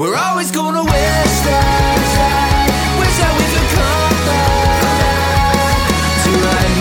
We're always gonna wish that, wish that we could come back to right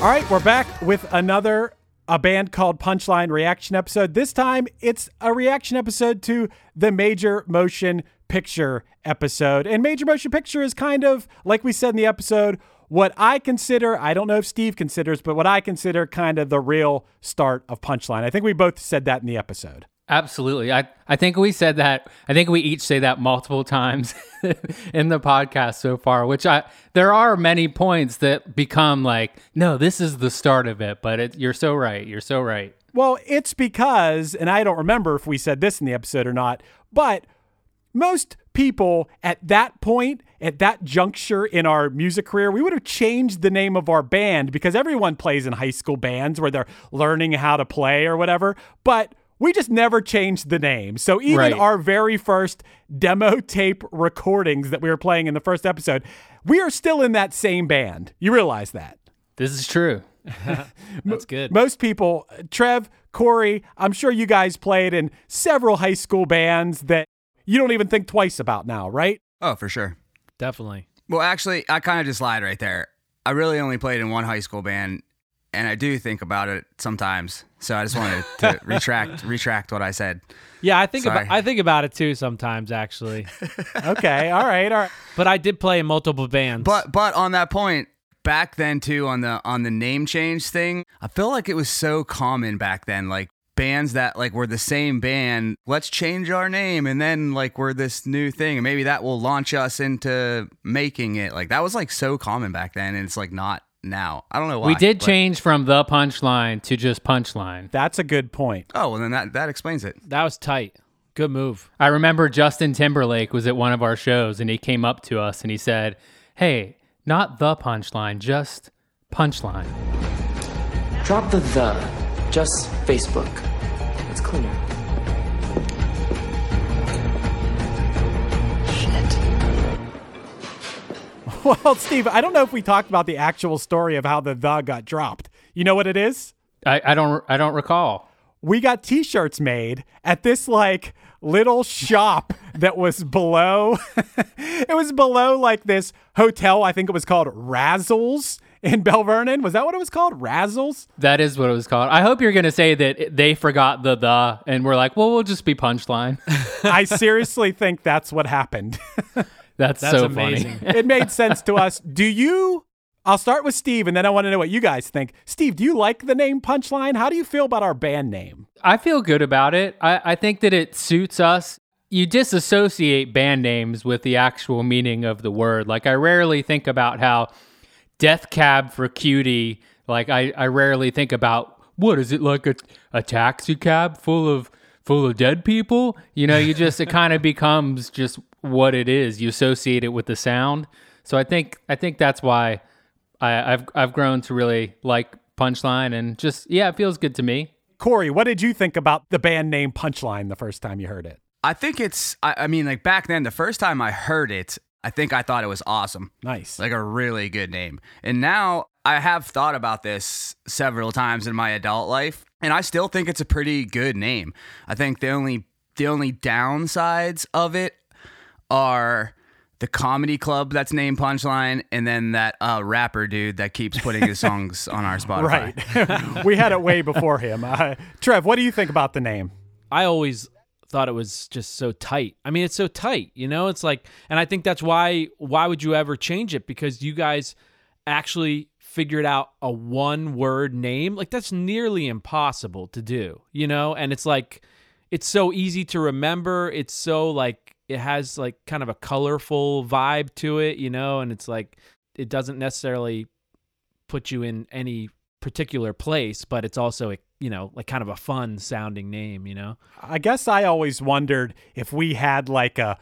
now. All right, we're back with another a band called Punchline reaction episode. This time it's a reaction episode to the Major Motion Picture episode. And Major Motion Picture is kind of, like we said in the episode, what I consider, I don't know if Steve considers, but what I consider kind of the real start of Punchline. I think we both said that in the episode. Absolutely. I, I think we said that. I think we each say that multiple times in the podcast so far, which I, there are many points that become like, no, this is the start of it. But it, you're so right. You're so right. Well, it's because, and I don't remember if we said this in the episode or not, but most people at that point, at that juncture in our music career, we would have changed the name of our band because everyone plays in high school bands where they're learning how to play or whatever. But we just never changed the name. So even Right. our very first demo tape recordings that we were playing in the first episode, we are still in that same band. You realize that? This is true. That's good. Most people, Trev, Cory, I'm sure you guys played in several high school bands that you don't even think twice about now, right? Oh, for sure. Definitely. Well, actually, I kind of just lied right there. I really only played in one high school band, and I do think about it sometimes. So I just wanted to retract retract what I said. Yeah, I think Sorry. about I think about it too sometimes actually. Okay, all right, all right. but I did play in multiple bands. But but on that point, back then too on the on the name change thing, I feel like it was so common back then. Like bands that like were the same band, let's change our name, and then like we're this new thing, and maybe that will launch us into making it. Like that was like so common back then, and it's like not now. I don't know why. we did but- change from the punchline to just punchline. That's a good point. Oh well, then that that explains it. that was tight. Good move. I remember Justin Timberlake was at one of our shows and he came up to us and he said, Hey, not the punchline, just punchline. Drop the the. Just Facebook. It's cleaner. Shit. Well, Steve, I don't know if we talked about the actual story of how the the got dropped. You know what it is? I, I don't I don't recall. We got t-shirts made at this like little shop that was below it was below like this hotel, I think it was called Razzles in Belle Vernon. Was that what it was called? Razzles? That is what it was called. I hope you're going to say that they forgot the the and we're like, well, we'll just be punchline. I seriously think that's what happened. That's, That's so amazing. funny. it made sense to us. Do you? I'll start with Steve, and then I want to know what you guys think. Steve, do you like the name Punchline? How do you feel about our band name? I feel good about it. I, I think that it suits us. You disassociate band names with the actual meaning of the word. Like I rarely think about how Death Cab for Cutie. Like I, I rarely think about what is it like a, a taxi cab full of full of dead people. You know, you just it kind of becomes just what it is. You associate it with the sound. So I think I think that's why I, I've I've grown to really like Punchline and just yeah, it feels good to me. Cory, what did you think about the band name Punchline the first time you heard it? I think it's. I, I mean, like back then, the first time I heard it, I think I thought it was awesome. Nice. like a really good name. And now I have thought about this several times in my adult life, and I still think it's a pretty good name. I think the only the only downsides of it are the comedy club that's named Punchline, and then that uh, rapper dude that keeps putting his songs on our Spotify. right. we had it way before him. Uh, Trev, what do you think about the name? I always thought it was just so tight. I mean, it's so tight, you know? It's like and I think that's why why would you ever change it because you guys actually figured out a one word name. Like that's nearly impossible to do, you know? And it's like it's so easy to remember. It's so like it has like kind of a colorful vibe to it, you know, and it's like it doesn't necessarily put you in any particular place, but it's also you know like kind of a fun sounding name, you know. I guess I always wondered if we had like a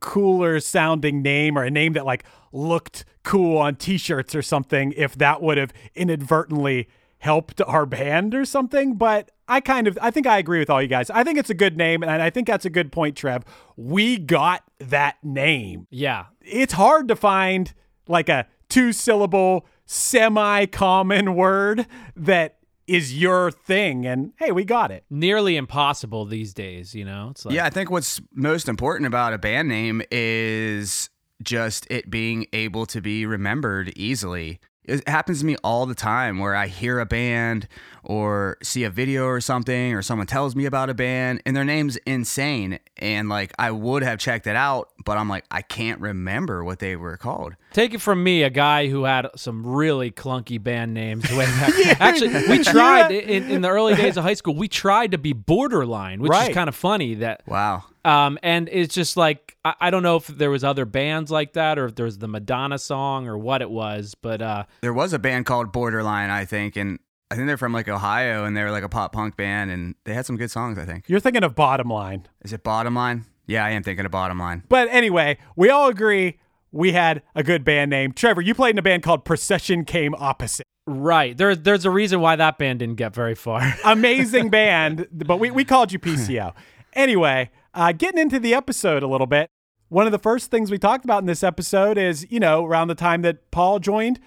cooler sounding name or a name that like looked cool on t-shirts or something if that would have inadvertently helped our band or something but I kind of I think I agree with all you guys. I think it's a good name and I think that's a good point Trev. We got that name. Yeah, It's hard to find like a two syllable semi common word that is your thing. And hey, we got it. Nearly impossible these days, you know? It's like Yeah, I think what's most important about a band name is just it being able to be remembered easily. It happens to me all the time where I hear a band or see a video or something, or someone tells me about a band and their name's insane. And like, I would have checked it out, but I'm like, I can't remember what they were called. Take it from me, a guy who had some really clunky band names way back. Actually, we tried in, in the early days of high school. We tried to be borderline, which Right. is kind of funny. That Wow. Um, and it's just like I, I don't know if there was other bands like that or if there was the Madonna song or what it was, but uh, There was a band called Borderline, I think, and I think they're from like Ohio and they were like a pop punk band and they had some good songs, I think. You're thinking of bottom line. Is it Bottom Line? Yeah, I am thinking of Bottom Line. But anyway, we all agree we had a good band name. Trevor, you played in a band called Procession Came Opposite. right there, there's a reason why that band didn't get very far. Amazing band, but we, we called you PCO. Anyway, uh, getting into the episode a little bit, one of the first things we talked about in this episode is, you know, around the time that Paul joined,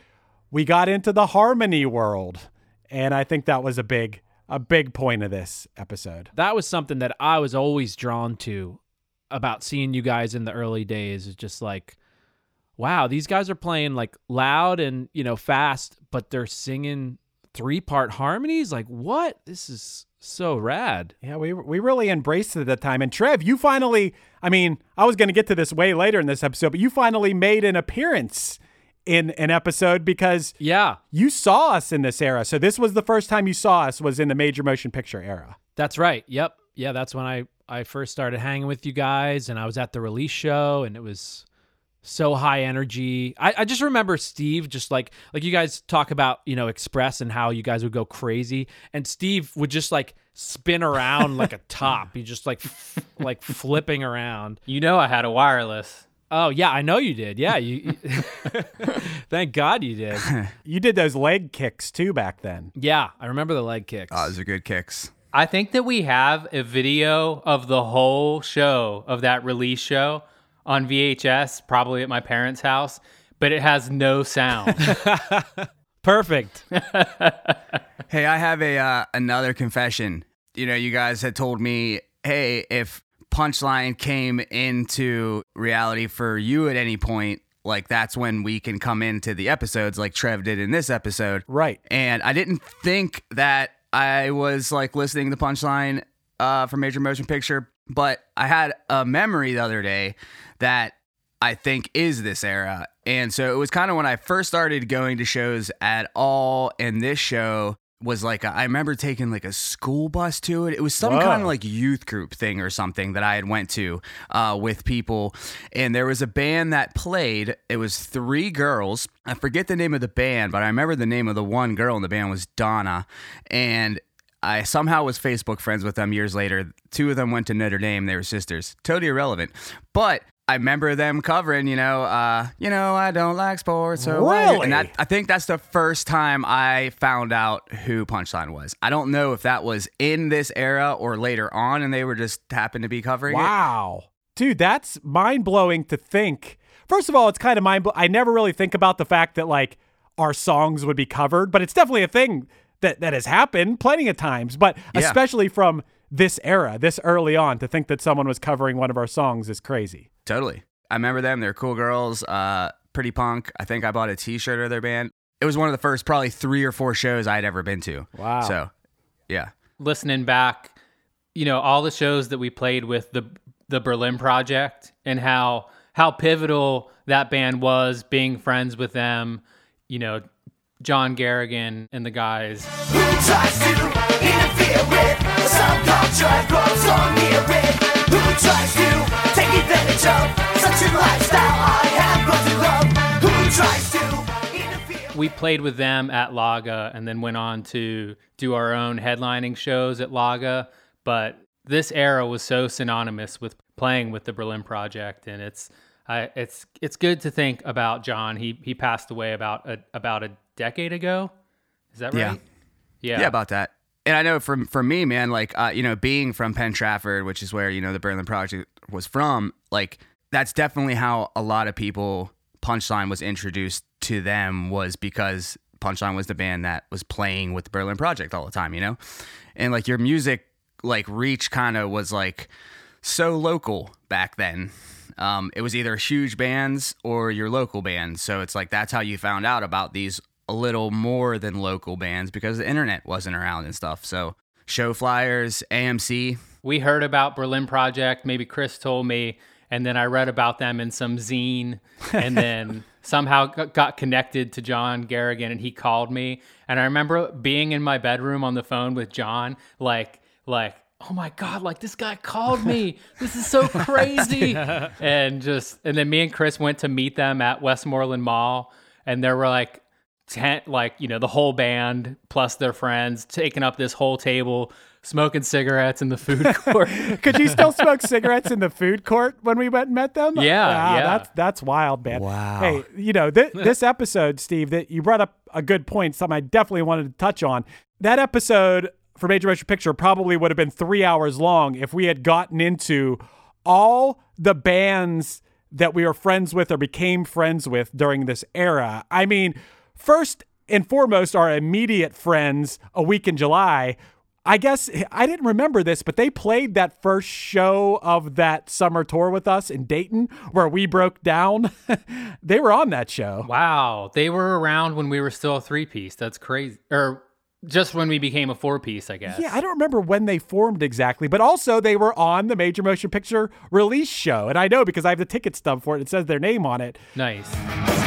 we got into the harmony world. And I think that was a big, a big point of this episode. that was something that I was always drawn to about seeing you guys in the early days. Is just like, wow, these guys are playing like loud and you know fast, but they're singing three part harmonies. Like, what? This is so rad. Yeah, we we really embraced it at that time. And Trev, you finally, I mean, I was going to get to this way later in this episode, but you finally made an appearance in an episode because Yeah, you saw us in this era. So this was the first time you saw us was in the major motion picture era. that's right. Yep. Yeah, that's when I I first started hanging with you guys, and I was at the release show, and it was so high energy. I, I just remember Steve just like like you guys talk about, you know, Express and how you guys would go crazy. And Steve would just like spin around like a top. He just like f- like flipping around. You know I had a wireless. Oh yeah, I know you did. Yeah, you, you Thank God you did. You did those leg kicks too back then. Yeah, I remember the leg kicks. Oh, those are good kicks. I think that we have a video of the whole show of that release show on VHS, probably at my parents' house, but it has no sound. Perfect. Hey, I have a uh, another confession. You know, you guys had told me, hey, if Punchline came into reality for you at any point, like that's when we can come into the episodes, like Trev did in this episode. Right. And I didn't think that I was like listening to Punchline uh, for Major Motion Picture, but I had a memory the other day that I think is this era. And so it was kind of when I first started going to shows at all, and this show was like a, I remember taking like a school bus to it. It was some Whoa. kind of like youth group thing or something that I had went to uh, with people, and there was a band that played. It was three girls. I forget the name of the band, but I remember the name of the one girl in the band was Donna, and I somehow was Facebook friends with them years later. Two of them went to Notre Dame. They were sisters. Totally irrelevant. But I remember them covering, you know, uh, you know, I don't like sports. So Really? And that, I think that's the first time I found out who Punchline was. I don't know if that was in this era or later on, and they were just happened to be covering it. Wow. Dude, that's mind blowing to think. First of all, it's kind of mind blowing. I never really think about the fact that like our songs would be covered, but it's definitely a thing that, that has happened plenty of times. But Yeah. especially from this era, this early on, to think that someone was covering one of our songs is crazy. Totally. I remember them. They're cool girls, uh, pretty punk. I think I bought a t-shirt of their band. It was one of the first probably three or four shows I'd ever been to. Wow. So, yeah. Listening back, you know, all the shows that we played with the the Berlin Project and how how pivotal that band was, being friends with them, you know, John Garrigan and the guys. Who tries to interfere with the subculture grows on near it? Who tries to take advantage of such a lifestyle I have grown to love? Who tries to we played with them at Laga and then went on to do our own headlining shows at Laga. But this era was so synonymous with playing with the Berlin Project, and it's I, it's it's good to think about John. He he passed away about a about a decade ago. Is that right? Yeah. Yeah. Yeah, about that. And I know from for me, man, like uh, you know, being from Penn Trafford, which is where you know the Berlin Project was from, like that's definitely how a lot of people Punchline was introduced to them was because Punchline was the band that was playing with the Berlin Project all the time, you know? And like your music like reach kind of was like so local back then. Um, it was either huge bands or your local bands. So it's like that's how you found out about these a little more than local bands because the internet wasn't around and stuff. So show flyers, AMC. We heard about Berlin Project. Maybe Chris told me, and then I read about them in some zine, and then somehow got connected to John Garrigan, and he called me. And I remember being in my bedroom on the phone with John, like, like, oh my god, like this guy called me. This is so crazy. and just, and then me and Chris went to meet them at Westmoreland Mall, and there were like ten, like you know, the whole band plus their friends taking up this whole table, smoking cigarettes in the food court. Could you still smoke cigarettes in the food court when we went and met them? Yeah, Wow, yeah. That's that's wild, man. Wow. Hey, you know th- this episode, Steve, that you brought up a good point. Something I definitely wanted to touch on. That episode for Major Motion Picture probably would have been three hours long if we had gotten into all the bands that we were friends with or became friends with during this era. I mean, first and foremost, our immediate friends, A Week in July. I guess I didn't remember this, but they played that first show of that summer tour with us in Dayton where we broke down. they were on that show. Wow, they were around when we were still a three piece. That's crazy. Or just when we became a four piece, I guess. Yeah, I don't remember when they formed exactly, but also they were on the Major Motion Picture release show. And I know because I have the ticket stub for it. It says their name on it. Nice.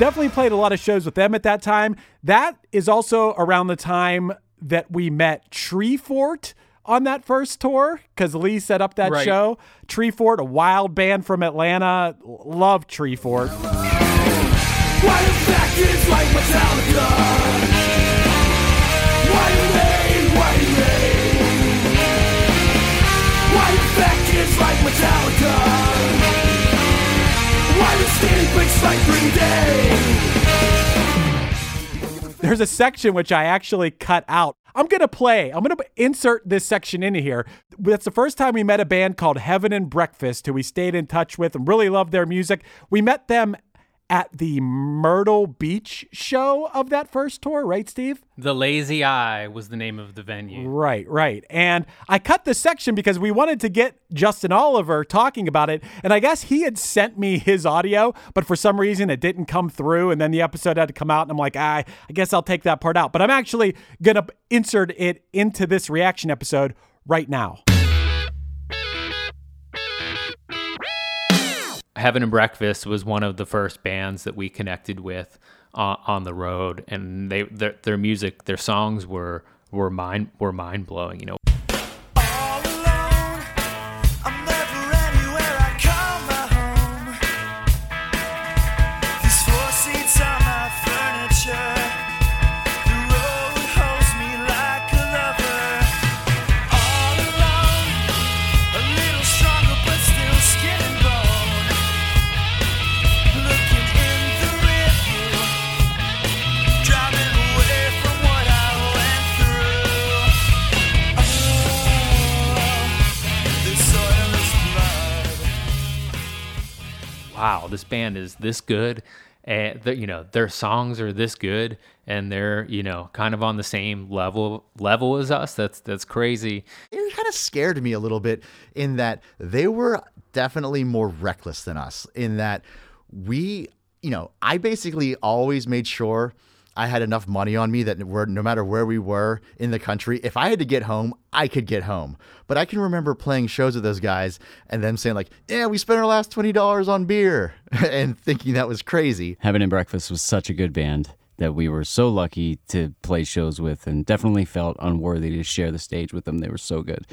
Definitely played a lot of shows with them at that time. That is also around the time that we met Tree Fort on that first tour because Lee set up that Right. show. Tree Fort, a wild band from Atlanta. L- Love Tree Fort. Why the fact is like Metallica? There's a section which I actually cut out. I'm going to play, I'm going to insert this section into here. That's the first time we met a band called Heaven and Breakfast, who we stayed in touch with and really loved their music. We met them at the Myrtle Beach show of that first tour, right, Steve? The Lazy Eye was the name of the venue. Right, right. And I cut this section because we wanted to get Justin Oliver talking about it. And I guess he had sent me his audio, but for some reason it didn't come through. And then the episode had to come out. And I'm like, ah, I guess I'll take that part out. But I'm actually going to insert it into this reaction episode right now. Heaven and Breakfast was one of the first bands that we connected with uh, on the road, and they their, their music, their songs were were mind were mind blowing. You know, wow, this band is this good, and the, you know their songs are this good, and they're you know kind of on the same level level as us. That's that's crazy. it kind of scared me a little bit in that they were definitely more reckless than us in that we you know i basically always made sure i had enough money on me that we're, no matter where we were in the country if i had to get home i could get home but i can remember playing shows with those guys and them saying like yeah we spent our last $20 on beer and thinking that was crazy Heaven and Breakfast was such a good band that we were so lucky to play shows with and definitely felt unworthy to share the stage with them. They were so good.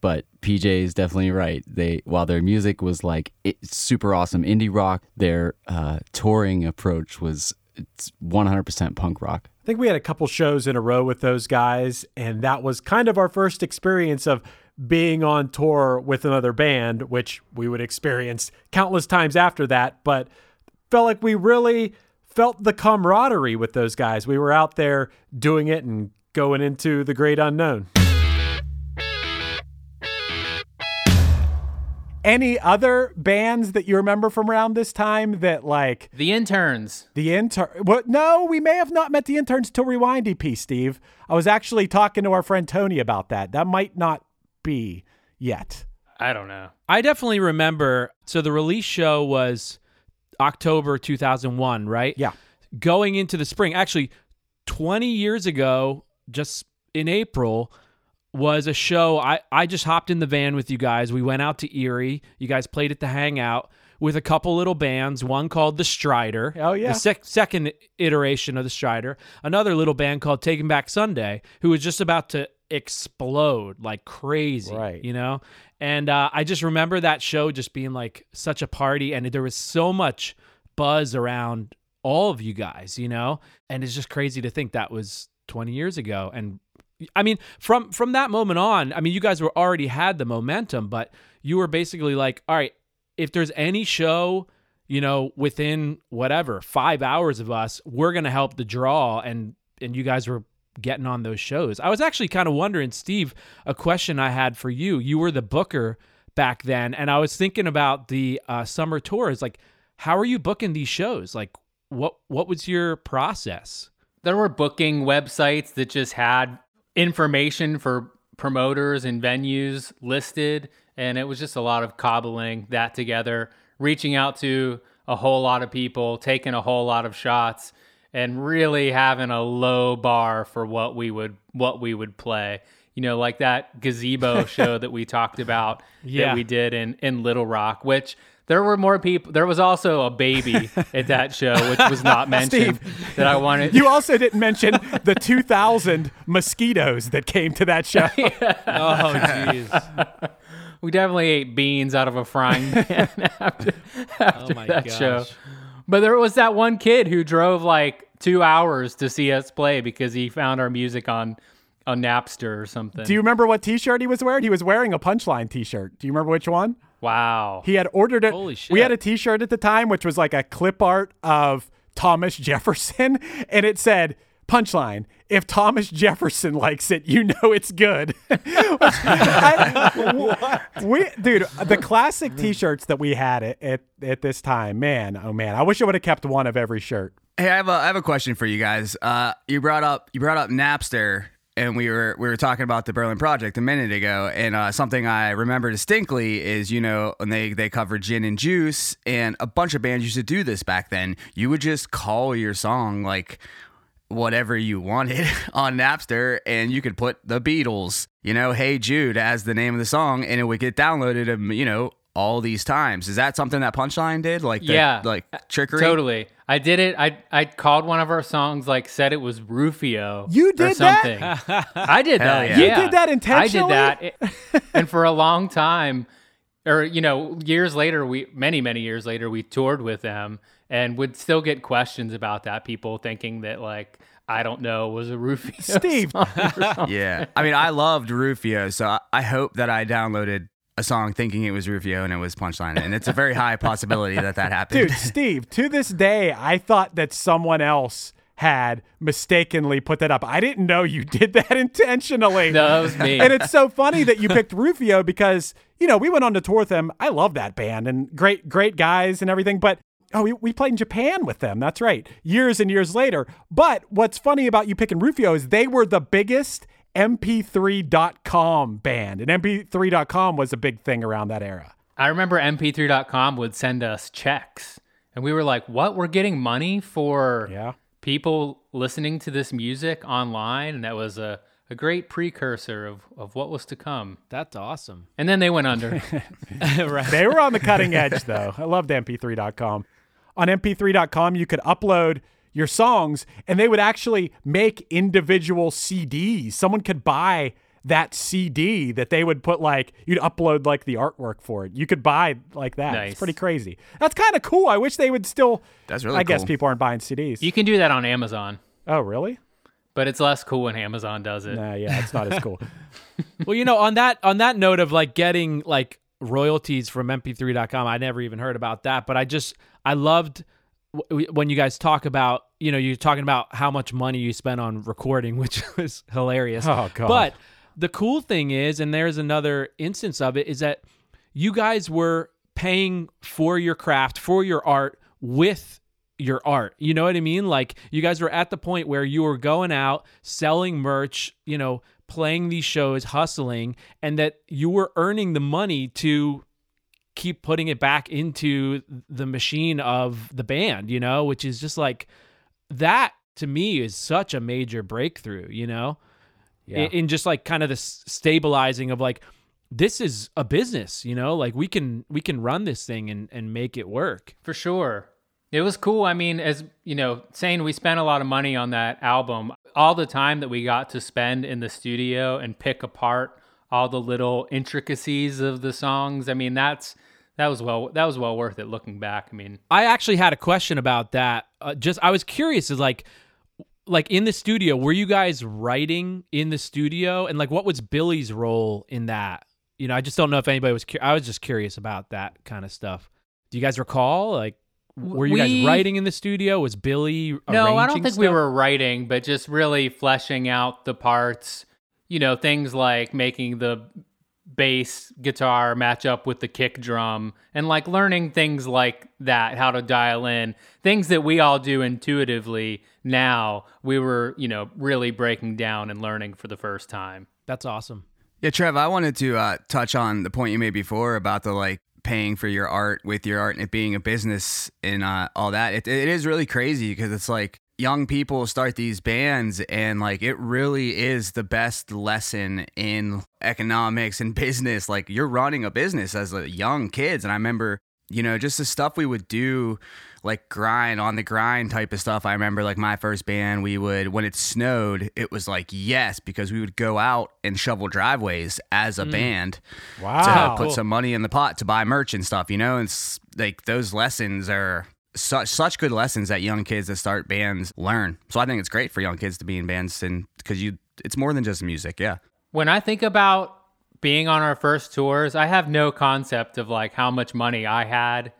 But PJ is definitely right. They while their music was like super awesome indie rock, their uh, touring approach was it's 100% punk rock. I think we had a couple shows in a row with those guys, and that was kind of our first experience of being on tour with another band, which we would experience countless times after that. But felt like we really felt the camaraderie with those guys. We were out there doing it and going into the great unknown. Any other bands that you remember from around this time that like The interns. the intern? What? No, we may have not met the interns till Rewind EP, Steve. I was actually talking to our friend Tony about that. That might not be yet. I don't know. I definitely remember. So the release show was October 2001, right? Yeah. Going into the spring, actually, 20 years ago, just in April, was a show. I, I just hopped in the van with you guys. We went out to Erie. You guys played at the Hangout with a couple little bands, one called The Strider. Oh, yeah. The sec- second iteration of The Strider. Another little band called Taking Back Sunday, who was just about to explode like crazy. Right. You know? And uh, I just remember that show just being like such a party, and there was so much buzz around all of you guys, you know? And it's just crazy to think that was 20 years ago. And I mean, from from that moment on, I mean, you guys were already had the momentum, but you were basically like, all right, if there's any show, you know, within whatever five hours of us, we're gonna help the draw, and and you guys were getting on those shows. I was actually kind of wondering, Steve, a question I had for you. You were the booker back then, and I was thinking about the uh, summer tours. Like, how are you booking these shows? Like, what what was your process? There were booking websites that just had information for promoters and venues listed, and it was just a lot of cobbling that together, reaching out to a whole lot of people, taking a whole lot of shots, and really having a low bar for what we would what we would play. You know, like that gazebo show that we talked about Yeah. that we did in in Little Rock, which there were more people. There was also a baby at that show, which was not mentioned. that I wanted. You also didn't mention the 2,000 mosquitoes that came to that show. Oh, jeez. we definitely ate beans out of a frying pan after, after Oh my that gosh. show. But there was that one kid who drove like two hours to see us play because he found our music on on Napster or something. Do you remember what T-shirt he was wearing? He was wearing a Punchline T-shirt. Do you remember which one? Wow. He had ordered it. Holy shit. We had a T-shirt at the time, which was like a clip art of Thomas Jefferson, and it said Punchline. If Thomas Jefferson likes it, you know it's good. Which I- we, dude, the classic T-shirts that we had at, at at this time, man, oh man, I wish I would have kept one of every shirt. Hey, I have a I have a question for you guys. Uh, you brought up you brought up Napster, and we were we were talking about the Berlin Project a minute ago, and uh, something I remember distinctly is you know when they they covered Gin and Juice, and a bunch of bands used to do this back then. You would just call your song like whatever you wanted on Napster, and you could put the Beatles, you know, Hey Jude as the name of the song, and it would get downloaded, um, you know. All these times is that something that Punchline did? Like the, Yeah. like trickery. Totally. I did it. I I called one of our songs like said it was Rufio. You or did that? I did that. yeah. You did that intentionally? I did that. It- and for a long time, or you know, years later, we many many years later, we toured with them and would still get questions about that. People thinking that like I don't know was a Rufio. Steve, Yeah. I mean, I loved Rufio, so I, I hope that I downloaded a song thinking it was Rufio and it was Punchline. And it's a very high possibility that that happened. Dude, Steve, to this day, I thought that someone else had mistakenly put that up. I didn't know you did that intentionally. No, that was me. And it's so funny that you picked Rufio because, you know, we went on to tour with them. I love that band and great, great guys and everything. But oh, we, we played in Japan with them. That's right. Years and years later. But what's funny about you picking Rufio is they were the biggest MP3.com band. And MP3.com was a big thing around that era. I remember MP3.com would send us checks, and we were like, "What? We're getting money for Yeah. people listening to this music online?" And that was a, a great precursor of, of what was to come. That's awesome. And then they went under. right. They were on the cutting edge, though. I loved MP3.com. On MP3.com, you could upload your songs, and they would actually make individual CDs. Someone could buy that CD that they would put like you'd upload like the artwork for it. You could buy like that. Nice. It's pretty crazy. That's kind of cool. I wish they would still. That's really I guess people aren't buying CDs. you can do that on Amazon, oh, really? but it's less cool when Amazon does it. Nah, yeah, it's not as cool. well, you know, on that on that note of like getting like royalties from mp3.com, I never even heard about that, but I just I loved w- when you guys talk about, you know, you're talking about how much money you spent on recording, which was hilarious. Oh, God. But the cool thing is, and there's another instance of it, is that you guys were paying for your craft, for your art with your art. You know what I mean? Like you guys were at the point where you were going out, selling merch, you know, playing these shows, hustling, and that you were earning the money to keep putting it back into the machine of the band, you know, which is just like that to me is such a major breakthrough, you know? Yeah. In, in just like kind of the stabilizing of like this is a business, you know? Like we can we can run this thing and and make it work. For sure. It was cool. I mean, as you know, saying we spent a lot of money on that album, all the time that we got to spend in the studio and pick apart all the little intricacies of the songs. I mean, that's that was well that was well worth it looking back. I mean, I actually had a question about that. Uh, just I was curious is like like in the studio, were you guys writing in the studio and like what was Billy's role in that? You know, I just don't know if anybody was cu- I was just curious about that kind of stuff. Do you guys recall like were you We- guys writing in the studio? Was Billy no, I don't think we were writing, but just really fleshing out the parts. You know, things like making the bass guitar match up with the kick drum and like learning things like that, how to dial in things that we all do intuitively now. We were, you know, really breaking down and learning for the first time. That's awesome. Yeah, Trev, I wanted to uh, touch on the point you made before about the like paying for your art with your art and it being a business and uh, all that. It, it is really crazy because it's like young people start these bands and like it really is the best lesson in economics and business. Like you're running a business as a young kids, and I remember you know just the stuff we would do like grind on the grind type of stuff. I remember like my first band, we would when it snowed, it was like yes because we would go out and shovel driveways as a mm. band Wow. to put some money in the pot to buy merch and stuff. You know, and it's like those lessons are such such good lessons that young kids that start bands learn. So I think it's great for young kids to be in bands and because you it's more than just music. Yeah. When I think about being on our first tours, I have no concept of like how much money I had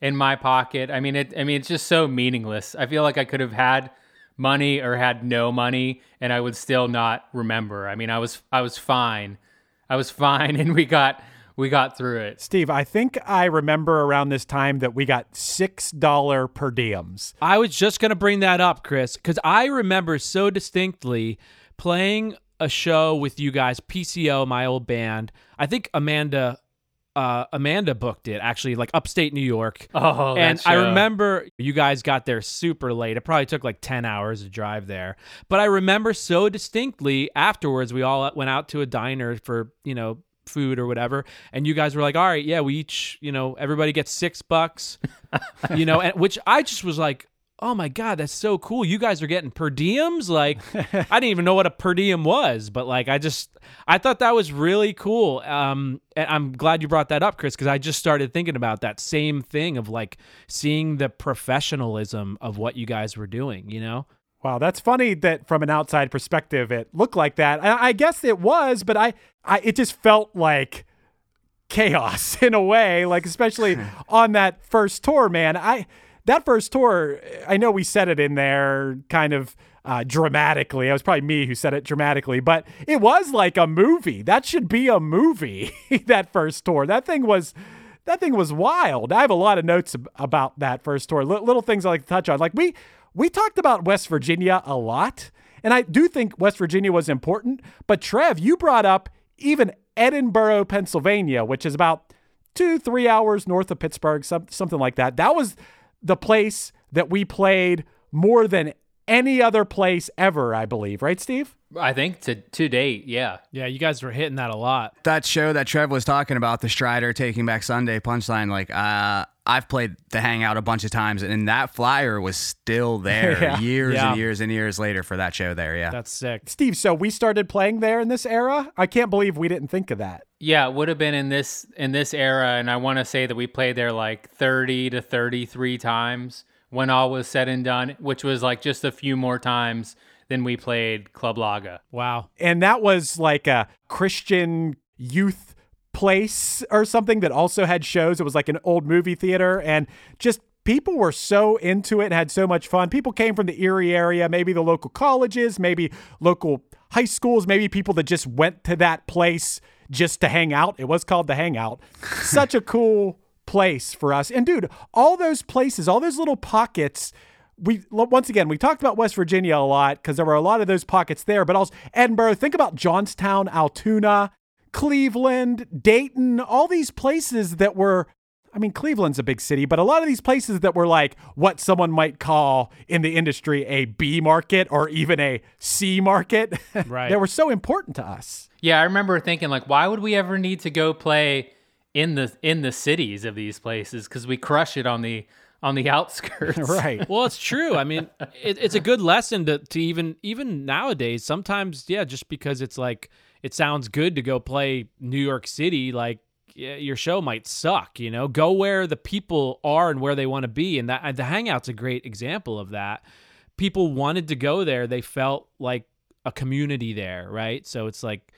in my pocket. I mean, it. I mean, it's just so meaningless. I feel like I could have had money or had no money, and I would still not remember. I mean, I was I was fine. I was fine, and we got we got through it. Steve, I think I remember around this time that we got $6 per diems. I was just going to bring that up, Chris, because I remember so distinctly playing a show with you guys, PCO, my old band. I think Amanda. Uh, Amanda booked it actually, like upstate New York. Oh, that and I remember you guys got there super late. It probably took like 10 hours to drive there. But I remember so distinctly afterwards, we all went out to a diner for, you know, food or whatever. And you guys were like, all right, yeah, we each, you know, everybody gets six bucks, you know, and which I just was like, oh my God, that's so cool. You guys are getting per diems. Like, I didn't even know what a per diem was, but like, I just, I thought that was really cool. Um, and I'm glad you brought that up, Chris, because I just started thinking about that same thing of like seeing the professionalism of what you guys were doing, you know? Wow, that's funny that from an outside perspective it looked like that. I, I guess it was, but I, I it just felt like chaos in a way, like especially on that first tour, man. I that first tour, I know we said it in there kind of uh, dramatically. It was probably me who said it dramatically, but it was like a movie. That should be a movie. that first tour, that thing was. That thing was wild. I have a lot of notes ab- about that first tour. Li- little things I like to touch on. Like we we talked about West Virginia a lot, and I do think West Virginia was important. But Trev, you brought up even Edinboro, Pennsylvania, which is about two, three hours north of Pittsburgh, some, something like that. That was the place that we played more than any other place ever, I believe. Right, Steve? I think to to date, yeah. Yeah, you guys were hitting that a lot. That show that Trev was talking about, the Strider Taking Back Sunday punchline, like uh I've played the Hangout a bunch of times, and that flyer was still there Yeah. years Yeah. and years and years later for that show there. Yeah. That's sick. Steve, so we started playing there in this era? I can't believe we didn't think of that. Yeah, it would have been in this in this era, and I want to say that we played there like thirty to thirty three times when all was said and done, which was like just a few more times than we played Club Laga. Wow. and that was like a Christian youth place or something that also had shows. It was like an old movie theater and just people were so into it and had so much fun. People came from the Erie area, maybe the local colleges, maybe local high schools, maybe people that just went to that place just to hang out. It was called the Hangout. Such a cool place for us. And dude, all those places, all those little pockets. We once again we talked about West Virginia a lot because there were a lot of those pockets there, but also Edinboro. Think about Johnstown, Altoona, Cleveland, Dayton, all these places that were I mean, Cleveland's a big city, but a lot of these places that were like what someone might call in the industry a B market or even a C market, Right. they were so important to us. Yeah, I remember thinking like, why would we ever need to go play in the in the cities of these places? Because we crush it on the on the outskirts. Right. Well, it's true. I mean, it, it's a good lesson to, to even even nowadays. Sometimes, yeah, just because it's like it sounds good to go play New York City, like your show might suck. You know, go where the people are and where they want to be, and that the Hangout's a great example of that. People wanted to go there; they felt like a community there, right? So it's like.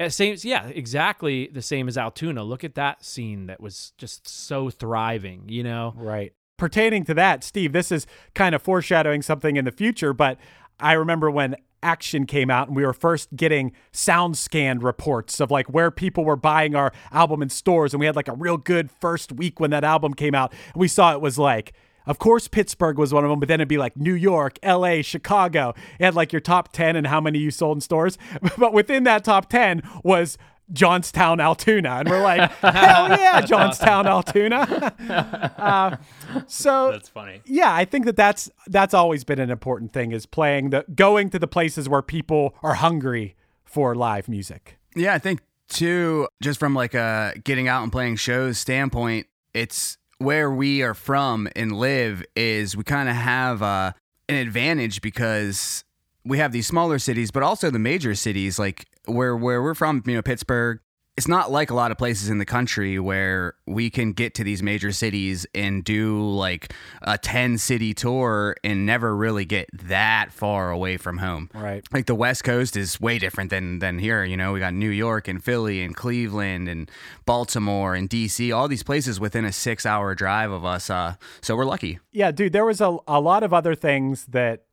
uh, Same, yeah, exactly the same as Altoona. Look at that scene that was just so thriving, you know. Right. Pertaining to that, Steve, this is kind of foreshadowing something in the future, but I remember when Action came out and we were first getting sound scan reports of like where people were buying our album in stores. And we had like a real good first week when that album came out. And we saw it was like, of course, Pittsburgh was one of them, but then it'd be like New York, LA, Chicago. It had like your top 10 and how many you sold in stores. But within that top 10 was Johnstown, Altoona. And we're like, hell yeah, Johnstown, Altoona. uh, so That's funny. yeah, I think that that's that's always been an important thing is playing the going to the places where people are hungry for live music. Yeah, I think too, just from like a getting out and playing shows standpoint, it's where we are from and live is we kind of have uh, an advantage because we have these smaller cities, but also the major cities, like where where we're from, you know, Pittsburgh. It's not like a lot of places in the country where we can get to these major cities and do like a 10 city tour and never really get that far away from home Right. like the west coast is way different than than here you know we got new york and philly and cleveland and baltimore and dc all these places within a six hour drive of us uh so we're lucky Yeah, dude, there was a, a lot of other things that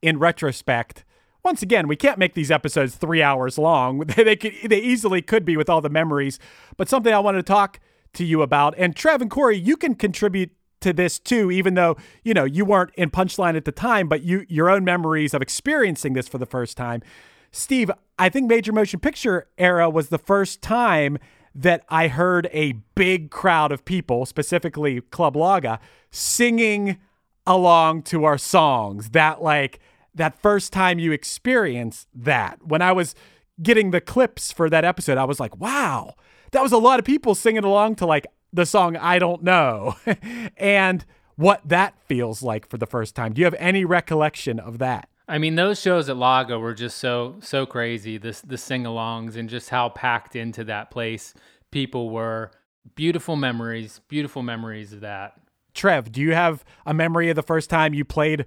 in retrospect once again, we can't make these episodes three hours long. They, could, they easily could be with all the memories. But something I wanted to talk to you about, and Trev and Cory, you can contribute to this too, even though you know you weren't in Punchline at the time, but you your own memories of experiencing this for the first time. Steve, I think Major Motion Picture era was the first time that I heard a big crowd of people, specifically Club Laga, singing along to our songs. That like that first time you experience that. When I was getting the clips for that episode, I was like, wow, that was a lot of people singing along to like the song I don't know. and what that feels like for the first time. Do you have any recollection of that? I mean, those shows at Laga were just so so crazy. The the sing-alongs and just how packed into that place people were. Beautiful memories, beautiful memories of that. Trev, do you have a memory of the first time you played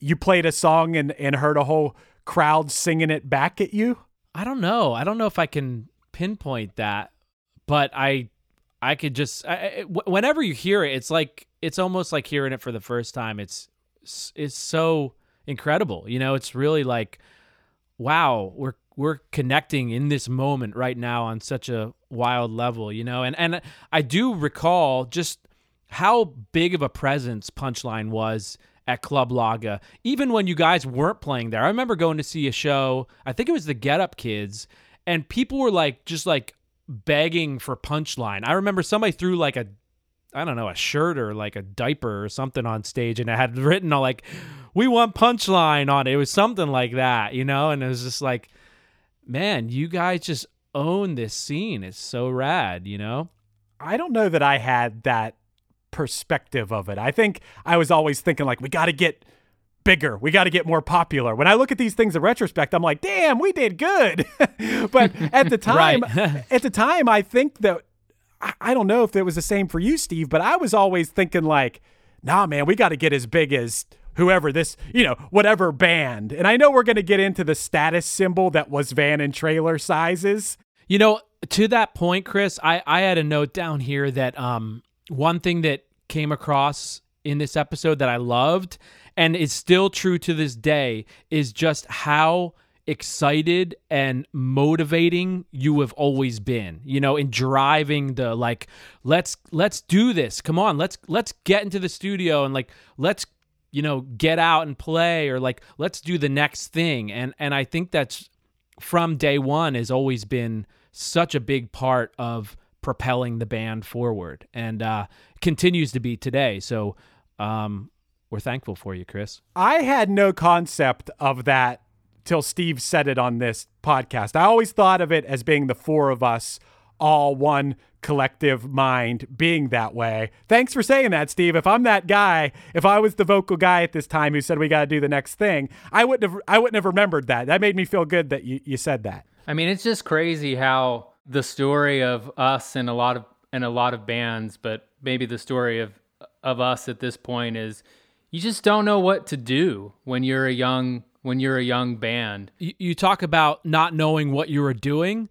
you played a song and, and heard a whole crowd singing it back at you? I don't know. I don't know if I can pinpoint that, but I, I could just I, whenever you hear it, it's like it's almost like hearing it for the first time. It's it's so incredible. You know, it's really like, wow, we're we're connecting in this moment right now on such a wild level. You know, and and I do recall just how big of a presence Punchline was at Club Laga, even when you guys weren't playing there. I remember going to see a show, I think it was the Get Up Kids, and people were like just like begging for Punchline. I remember somebody threw like a I don't know, a shirt or like a diaper or something on stage and it had written all like we want punchline on it. It was something like that, you know, and it was just like man, you guys just own this scene. It's so rad, you know? I don't know that I had that perspective of it. I think I was always thinking like we got to get bigger. We got to get more popular. When I look at these things in retrospect, I'm like, "Damn, we did good." but at the time, at the time I think that I, I don't know if it was the same for you, Steve, but I was always thinking like, "Nah, man, we got to get as big as whoever this, you know, whatever band." And I know we're going to get into the status symbol that was van and trailer sizes. You know, to that point, Chris, I, I had a note down here that um one thing that came across in this episode that I loved and is still true to this day is just how excited and motivating you have always been you know in driving the like let's let's do this. Come on let's let's get into the studio and like let's you know get out and play or like let's do the next thing. And and i think that's from day one has always been such a big part of propelling the band forward and uh continues to be today so um we're thankful for you chris I had no concept of that till Steve said it on this podcast. I always thought of it as being the four of us, all one collective mind, being that way. Thanks for saying that, Steve. If I'm that guy, if I was the vocal guy at this time who said we got to do the next thing, I wouldn't have. I wouldn't have remembered that. That made me feel good that you, you said that. I mean, it's just crazy how the story of us and a lot of and a lot of bands, but maybe the story of of us at this point is you just don't know what to do when you're a young when you're a young band. you, you talk about not knowing what you were doing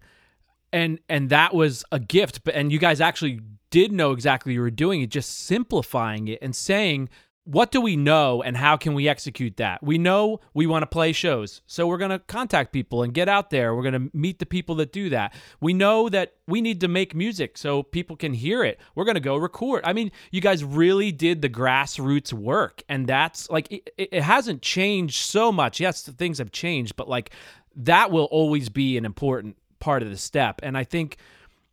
and and that was a gift but and you guys actually did know exactly you were doing it just simplifying it and saying what do we know and how can we execute that? We know we want to play shows so we're going to contact people and get out there. We're going to meet the people that do that. We know that we need to make music so people can hear it. We're going to go record. I mean you guys really did the grassroots work and that's like it, it hasn't changed so much. Yes things have changed but like that will always be an important part of the step. And I think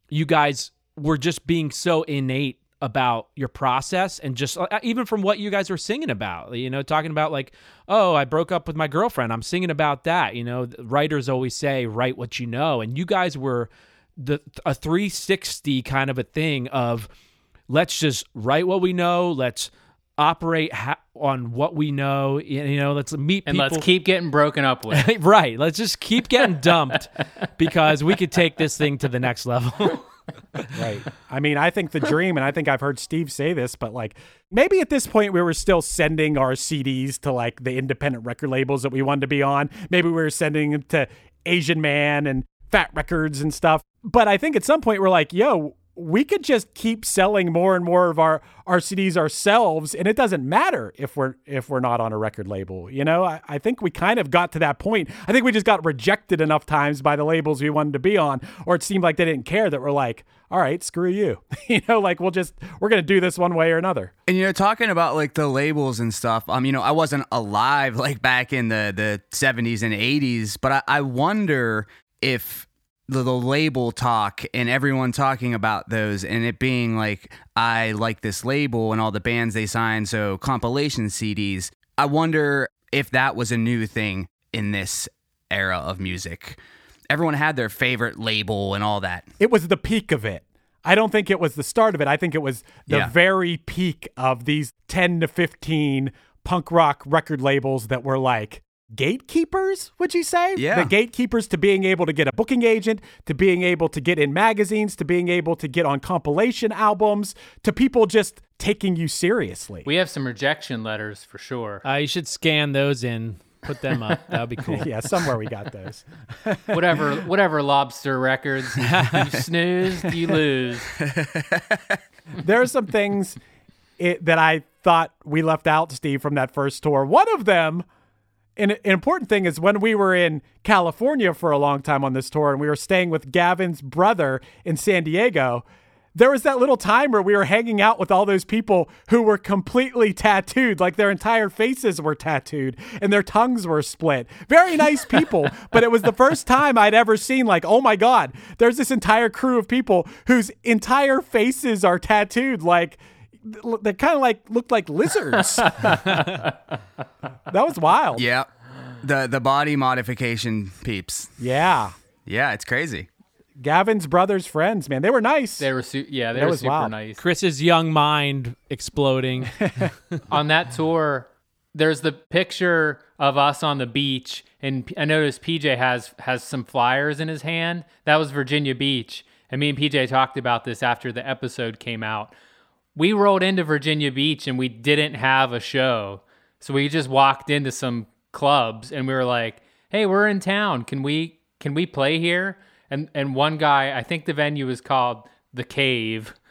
you guys were just being so innate about your process and just uh, even from what you guys were singing about, you know, talking about like, oh, I broke up with my girlfriend. I'm singing about that. You know, writers always say, write what you know. And you guys were the a 360 kind of a thing of let's just write what we know. Let's operate ha- on what we know. You know, let's meet And people. let's keep getting broken up with. right. Let's just keep getting dumped because we could take this thing to the next level. Right. I mean, I think the dream, and I think I've heard Steve say this, but like maybe at this point we were still sending our CDs to like the independent record labels that we wanted to be on. Maybe we were sending them to Asian Man and Fat Records and stuff. But I think at some point we're like, yo, we could just keep selling more and more of our, our CDs ourselves, and it doesn't matter if we're if we're not on a record label. You know, I, I think we kind of got to that point. I think we just got rejected enough times by the labels we wanted to be on, or it seemed like they didn't care that we're like, all right, screw you. you know, like we'll just we're gonna do this one way or another. And you know, talking about like the labels and stuff. Um, you know, I wasn't alive like back in the the seventies and eighties, but I, I wonder if the, the label talk and everyone talking about those and it being like I like this label and all the bands they signed, so compilation CDs. I wonder if that was a new thing in this era of music. Everyone had their favorite label and all that. it was the peak of it. I don't think it was the start of it. I think it was the Yeah. very peak of these 10 to 15 punk rock record labels that were like gatekeepers, would you say? Yeah. The gatekeepers to being able to get a booking agent, to being able to get in magazines, to being able to get on compilation albums, to people just taking you seriously. We have some rejection letters for sure. Uh, you should scan those in, put them up. That would be cool. yeah, somewhere we got those. whatever whatever lobster records you snoozed you lose there are some things it, that I thought we left out, Steve, from that first tour. One of them, an, an important thing, is when we were in California for a long time on this tour and we were staying with Gavin's brother in San Diego. There was that little time where we were hanging out with all those people who were completely tattooed, like their entire faces were tattooed and their tongues were split. Very nice people, but it was the first time I'd ever seen, like, oh my God, there's this entire crew of people whose entire faces are tattooed. Like, they kind of like looked like lizards. that was wild. Yeah. The the body modification peeps. Yeah. Yeah, it's crazy. Gavin's brother's friends, man, they were nice. they were su- yeah they That were was super wild. nice Chris's young mind exploding. on that tour there's the picture of us on the beach and I noticed pj has has some flyers in his hand that was virginia beach and me and pj talked about this after the episode came out we rolled into virginia beach and we didn't have a show. So we just walked into some clubs and we were like hey we're in town. Can we can we play here? And and one guy i think the venue was called the cave.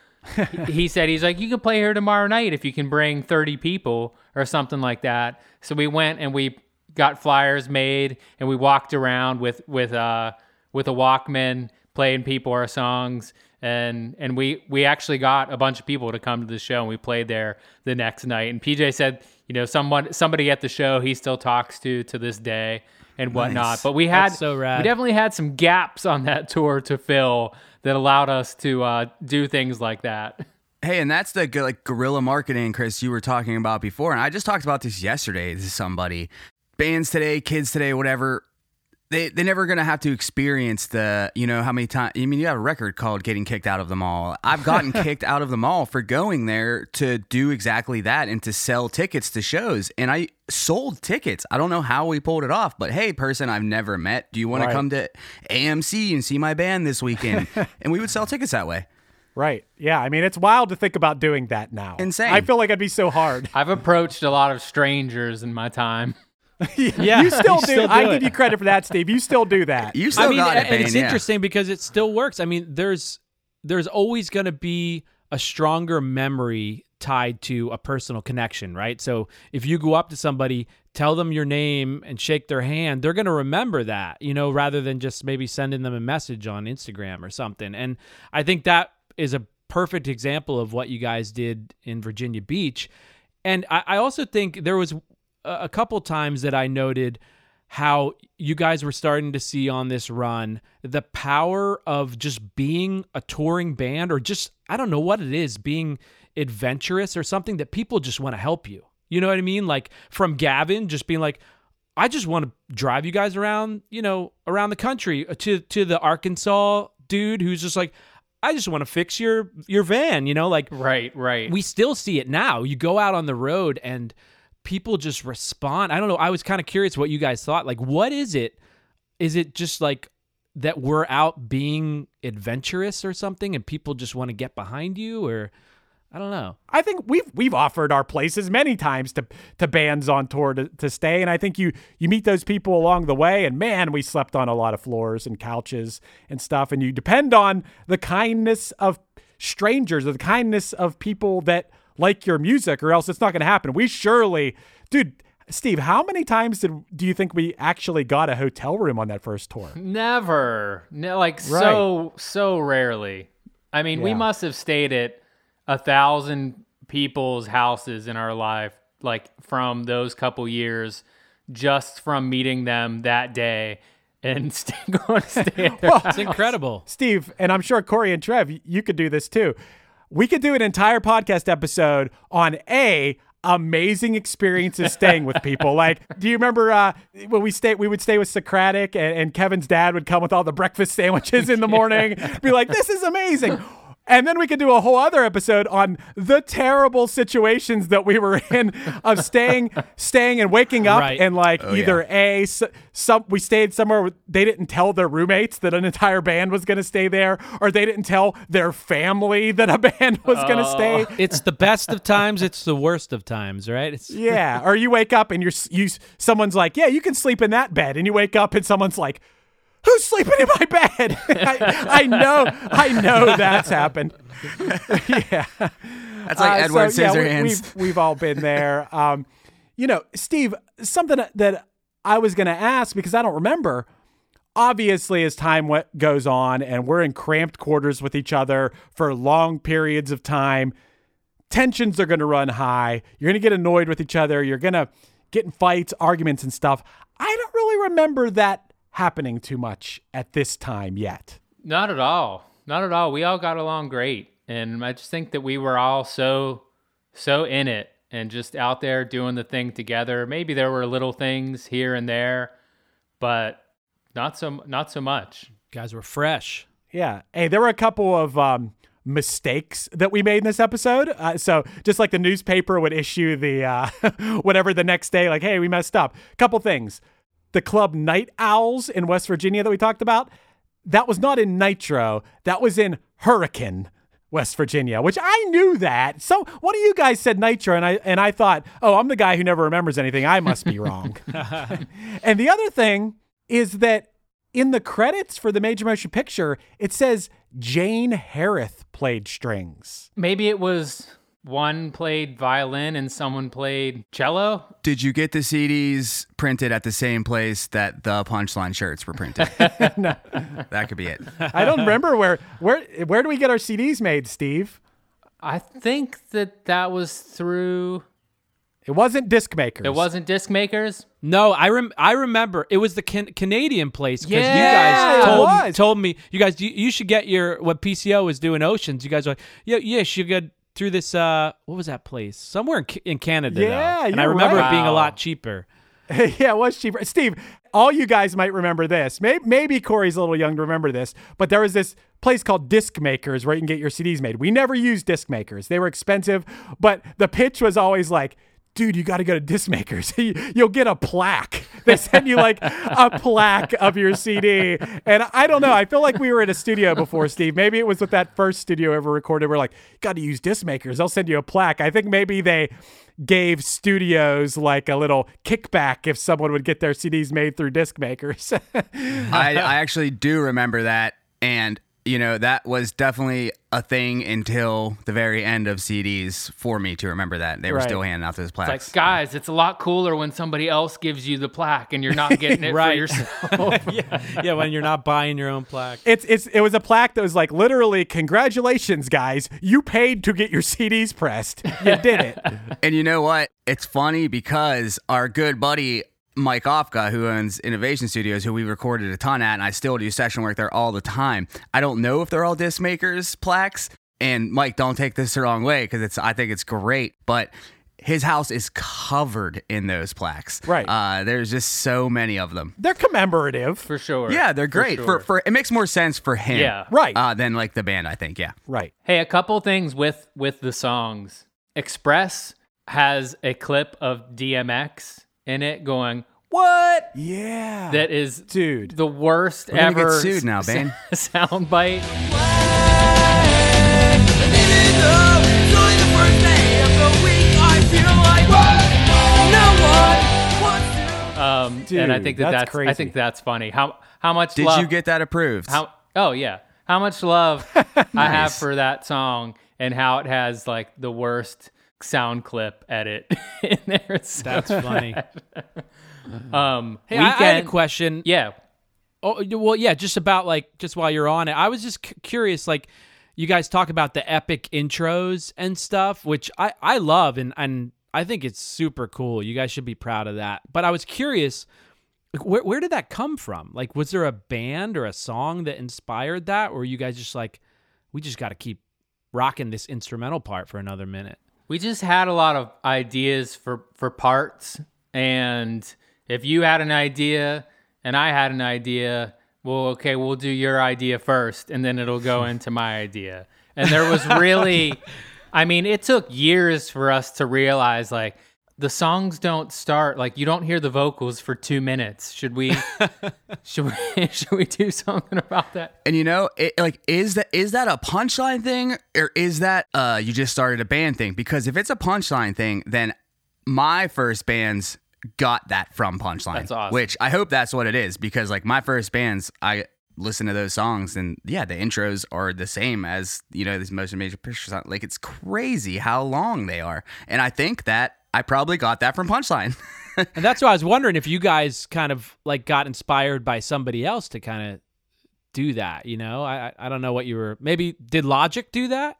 He said he's like you can play here tomorrow night if you can bring 30 people or something like that. So we went and we got flyers made and we walked around with with uh with a Walkman playing people our songs and and we we actually got a bunch of people to come to the show and we played there the next night and PJ said you know someone somebody at the show he still talks to to this day and whatnot Nice. but we had That's so rad. we definitely had some gaps on that tour to fill that allowed us to uh, do things like that Hey, and that's the like guerrilla marketing, Chris, you were talking about before. And I just talked about this yesterday to somebody. Bands today, kids today, whatever, they they're never gonna have to experience the you know how many times. I mean, you have a record called "Getting Kicked Out of the Mall." I've gotten kicked out of the mall for going there to do exactly that and to sell tickets to shows, and I sold tickets. I don't know how we pulled it off, but hey, person I've never met, do you want Right. to come to AMC and see my band this weekend? and we would sell tickets that way. Right. Yeah. I mean, it's wild to think about doing that now. Insane. I feel like I'd be so hard. I've approached a lot of strangers in my time Yeah, you still you do. still do I it. give you credit for that, Steve. You still do that. You still I mean, got it, and it's yeah. interesting because it still works. I mean, there's there's always going to be a stronger memory tied to a personal connection, right? So if you go up to somebody, tell them your name and shake their hand, they're going to remember that, you know, rather than just maybe sending them a message on Instagram or something. And I think that is a perfect example of what you guys did in Virginia Beach. And I, I also think there was a, couple times that I noted how you guys were starting to see on this run the power of just being a touring band or just I don't know what it is being adventurous or something that people just want to help you. You know what I mean? Like from Gavin just being like I just want to drive you guys around, you know, around the country uh, to to the Arkansas dude who's just like I just want to fix your your van, you know, like right right we still see it now. You go out on the road and people just respond. I don't know. I was kind of curious what you guys thought. Like, what is it? Is it just like that we're out being adventurous or something and people just want to get behind you or I don't know. I think we've we've offered our places many times to to bands on tour to, to stay, and I think you you meet those people along the way, and man, we slept on a lot of floors and couches and stuff, and you depend on the kindness of strangers or the kindness of people that like your music, or else it's not going to happen. We surely, dude. Steve, how many times did do you think we actually got a hotel room on that first tour? Never. No, like so so rarely. I mean, we must have stayed at a thousand people's houses in our life, like from those couple years, just from meeting them that day and stay, going to stay at their It's incredible. Steve, and I'm sure Cory and Trev, you could do this too. We could do an entire podcast episode on a amazing experiences staying with people. Like, do you remember uh, when we stay? We would stay with Socratic, and, and Kevin's dad would come with all the breakfast sandwiches in the morning. be like, "This is amazing." And then we could do a whole other episode on the terrible situations that we were in of staying, staying and waking up Right. and like Oh, either a some we stayed somewhere they didn't tell their roommates that an entire band was going to stay there, or they didn't tell their family that a band was going to oh. stay. It's the best of times, it's the worst of times, right? It's Yeah, or you wake up and you're you someone's like, yeah, you can sleep in that bed, and you wake up and someone's like. Who's sleeping in my bed? I, I know, I know that's happened. yeah, That's like Uh, Edward so, yeah, we- Scissorhands. we've, we've all been there. Um, you know, Steve, something that I was going to ask because I don't remember. Obviously, as time goes on and we're in cramped quarters with each other for long periods of time, tensions are going to run high. You're going to get annoyed with each other. You're going to get in fights, arguments, and stuff. I don't really remember that happening too much at this time yet. Not at all. Not at all. We all got along great. And I just think that we were all so, so in it and just out there doing the thing together. Maybe there were little things here and there, but not so, not so much. guys were fresh. Yeah. Hey, there were a couple of um, mistakes that we made in this episode. Uh, so just like the newspaper would issue the uh, whatever the next day, like, hey, we messed up. Couple things. The club Night Owls in West Virginia that we talked about, that was not in Nitro. That was in Hurricane. West Virginia, which I knew that. So one of you guys said Nitro, and I and I thought, oh, I'm the guy who never remembers anything. I must be wrong. and the other thing is that in the credits for the major motion picture, it says Jane Harith played strings. Maybe it was one played violin and someone played cello. Did you get the CDs printed at the same place that the punchline shirts were printed? That could be it. I don't remember where where where do we get our CDs made, Steve? I think that that was through. It wasn't disc makers. It wasn't disc makers. No, I rem- I remember it was the can- Canadian place because Yeah, you guys told, told me you guys you, you should get your what PCO is doing Oceans. You guys were like yeah yeah you should get through this uh what was that place somewhere in, Ca- in Canada though. Yeah, and I you're remember right. it being a lot cheaper. yeah, it was cheaper. Steve, all you guys might remember this. Maybe, maybe Cory's a little young to remember this, but there was this place called Disc Makers where you can get your CDs made. We never used Disc Makers. They were expensive, but the pitch was always like, dude, you got to go to Disc Makers. You'll get a plaque. They send you like a plaque of your CD. And I don't know. I feel like we were in a studio before, Steve. Maybe it was with that first studio ever recorded. We're like, got to use Disc Makers. They'll send you a plaque. I think maybe they gave studios like a little kickback if someone would get their CDs made through disc makers. I, I actually do remember that. And, you know, that was definitely a thing until the very end of CDs for me to remember that. They were Right. still handing out those It's plaques. like, guys, it's a lot cooler when somebody else gives you the plaque and you're not getting it for Right. yourself. yeah yeah when you're not buying your own plaque. it's it's it was a plaque that was like literally congratulations guys, you paid to get your CDs pressed. You did it. And you know what? It's funny because our good buddy Mike Ofca, who owns Innovation Studios, who we recorded a ton at, and I still do session work there all the time. I don't know if they're all disc makers plaques. And Mike, don't take this the wrong way because it's I think it's great, but his house is covered in those plaques. Right. Uh, there's just so many of them. They're commemorative. for sure. Yeah, they're great. For, sure. for it makes more sense for him. Yeah. Right. Uh, than like the band, I think. Yeah. right. Hey, a couple things with with the songs. Express has a clip of DMX in it going, "What?" Yeah. That is dude. the worst We're ever get sued now, Bane. sound bite. Um, and I think that that's that's, crazy. I think that's funny. How how much Did love, you get that approved? how oh yeah how much love I have for that song and how it has like the worst sound clip edit in there. It's so- That's funny. um, Hey, I, I had a question. Yeah, Oh, well, yeah, just about like just while you're on it, I was just c- curious. Like, you guys talk about the epic intros and stuff, which I I love, and and I think it's super cool. You guys should be proud of that. But I was curious, like, where where did that come from? Like, was there a band or a song that inspired that, or were you guys just like, we just got to keep rocking this instrumental part for another minute? We just had a lot of ideas for for parts, and if you had an idea and I had an idea, well, okay, we'll do your idea first, and then it'll go into my idea. And there was really, I mean, it took years for us to realize like the songs don't start like you don't hear the vocals for two minutes. Should we? should we? Should we do something about that? And you know, it, like, is that is that a punchline thing, or is that uh you just started a band thing? Because if it's a punchline thing, then my first bands got that from punchline. That's awesome. Which I hope that's what it is, because like my first bands, I listen to those songs, and yeah, the intros are the same as you know these motion major pictures. Like it's crazy how long they are, and I think that I probably got that from punchline. And that's why I was wondering if you guys kind of like got inspired by somebody else to kind of do that. You know, I I- I don't know what you were. Maybe did Logic do that?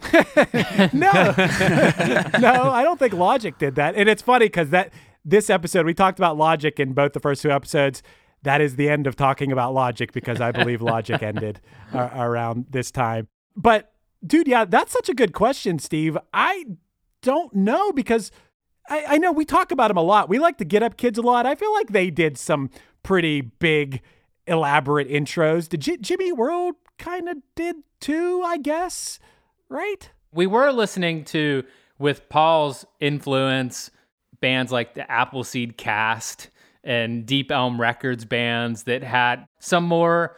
No, no, I don't think Logic did that. And it's funny because that this episode we talked about Logic in both the first two episodes. That is the end of talking about Logic because I believe Logic ended uh, around this time. But dude, yeah, that's such a good question, Steve. I don't know because I, I know we talk about them a lot. We like the Get Up Kids a lot. I feel like they did some pretty big, elaborate intros. Did J- Jimmy World kind of did too? I guess, right? we were listening to with Paul's influence bands like the Appleseed Cast and Deep Elm Records bands that had some more,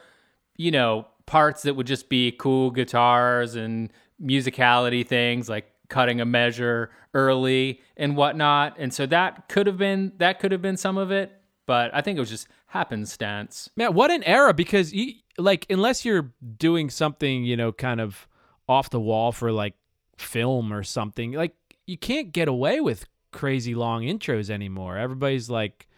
you know, parts that would just be cool guitars and musicality things like cutting a measure early and whatnot. And so that could have been that could have been some of it. but I think it was just happenstance. Man, what an era! Because you like, unless you're doing something, you know, kind of off the wall for like film or something, like you can't get away with crazy long intros anymore. Everybody's like,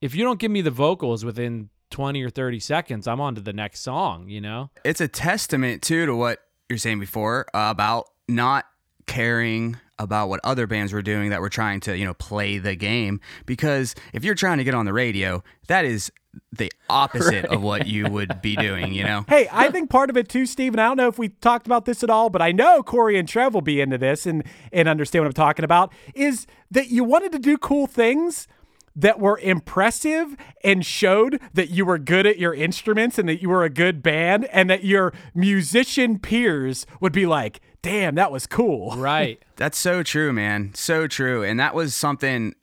if you don't give me the vocals within 20 or 30 seconds, I'm on to the next song, you know? it's a testament too to what you're saying before uh, about not caring about what other bands were doing that were trying to you know play the game. Because if you're trying to get on the radio that is the opposite of what you would be doing you know? Hey, I think part of it too, Steve, and I don't know if we talked about this at all, but I know Cory and Trev will be into this and, and understand what I'm talking about, is that you wanted to do cool things that were impressive and showed that you were good at your instruments and that you were a good band and that your musician peers would be like, damn, that was cool. Right. That's so true, man. So true. And that was something